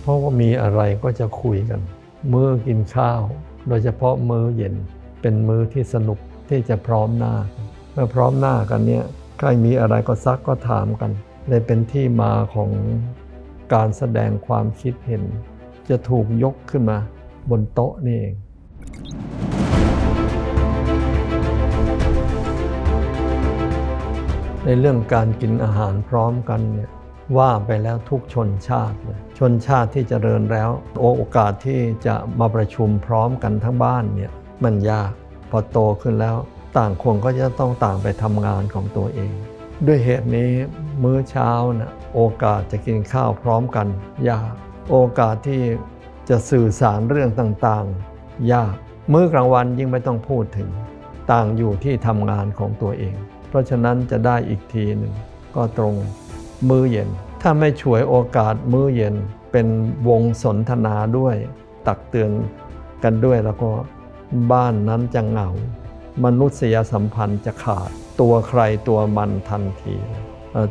เพราะว่ามีอะไรก็จะคุยกัน มื้อกินข้าว โดยเฉพาะมื้อเย็นเป็นมื้อที่สนุกที่จะพร้อมหน้า เมื่อพร้อมหน้ากันเนี่ยใครมีอะไรก็ซักก็ถามกันเลยเป็นที่มาของการแสดงความคิดเห็น จะถูกยกขึ้นมาบนโต๊ะนี่เองในเรื่องการกินอาหารพร้อมกันเนี่ย ว่าไปแล้วทุกชนชาติเลยชนชาติที่เจริญแล้ว โอกาสที่จะมาประชุมพร้อมกันทั้งบ้านเนี่ยมันยากพอโตขึ้นแล้ว ต่างคนก็จะต้องต่างไปทำงานของตัวเอง ด้วยเหตุนี้มื้อเช้านะโอกาสจะกินข้าวพร้อมกัน ยาก โอกาสที่จะสื่อสารเรื่องต่างๆ ยาก มื้อกลางวันยิ่งไม่ต้องพูดถึง ต่างอยู่ที่ทำงานของตัวเอง เพราะฉะนั้นจะได้อีกทีหนึ่งก็ตรง มื้อเย็น ถ้าไม่ช่วยโอกาสมื้อเย็น เป็นวงสนทนาด้วย ตักเตือนกันด้วยแล้วก็บ้านนั้นจะเหงา มนุษยสัมพันธ์จะขาด ตัวใครตัวมันทันที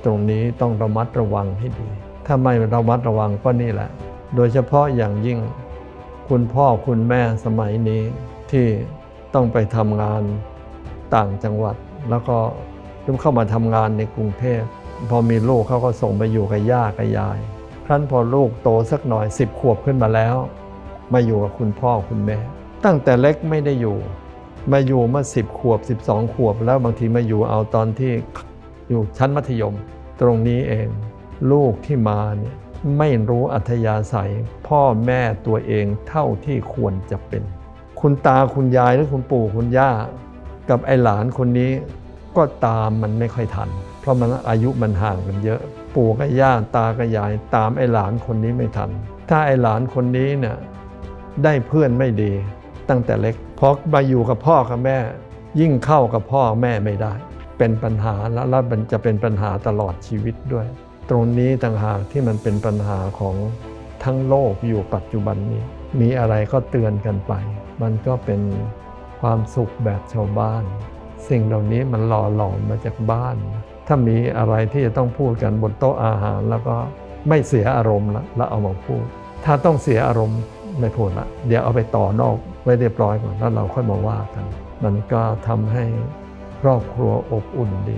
ตรงนี้ต้องระมัดระวังให้ดี ถ้าไม่ระมัดระวังก็นี่แหละ โดยเฉพาะอย่างยิ่ง คุณพ่อคุณแม่สมัยนี้ที่ต้องไปทำงานต่างจังหวัด แล้วก็ต้องเข้ามาทำงานในกรุงเทพ พอมีลูกเขาก็ส่งไปอยู่กับย่ากับยายครั้นพอลูกโตสักหน่อยสิบขวบขึ้นมาแล้ว มาอยู่กับคุณพ่อคุณแม่ ตั้งแต่เล็กไม่ได้อยู่ มาอยู่เมื่อสิบขวบ12ขวบ แล้วบางทีมาอยู่เอาตอนที่อยู่ชั้นมัธยม ตรงนี้เอง ลูกที่มาเนี่ยไม่รู้อัธยาศัย พ่อแม่ตัวเองเท่าที่ควรจะเป็น คุณตาคุณยายหรือคุณปู่คุณย่า กับไอหลานคนนี้ก็ตามมันไม่ค่อยทัน ราะมันอายุมันห่างกันเยอะ ปู่กับย่าตากับยายตามไอ้หลานคนนี้ไม่ทัน ถ้าไอ้หลานคนนี้เนี่ยได้เพื่อนไม่ดีตั้งแต่เล็กพอมาอยู่กับพ่อกับแม่ ยิ่งเข้ากับพ่อแม่ไม่ได้ เป็นปัญหาแล้วแล้วมันจะเป็นปัญหาตลอดชีวิตด้วย ตรงนี้ต่างหากที่มันเป็นปัญหาของทั้งโลกอยู่ปัจจุบันนี้ มีอะไรก็เตือนกันไป มันก็เป็นความสุขแบบชาวบ้าน สิ่งเหล่านี้มันหล่อหลอมมาจากบ้าน ถ้ามีอะไรที่จะต้องพูดกันบนโต๊ะอาหาร แล้วก็ไม่เสียอารมณ์ละแล้วเอามาพูด ถ้าต้องเสียอารมณ์ไม่พูดละเดี๋ยวเอาไปต่อนอกไว้เรียบร้อยก่อนแล้วเราค่อยมาว่ากัน มันก็ทำให้ครอบครัวอบอุ่นดี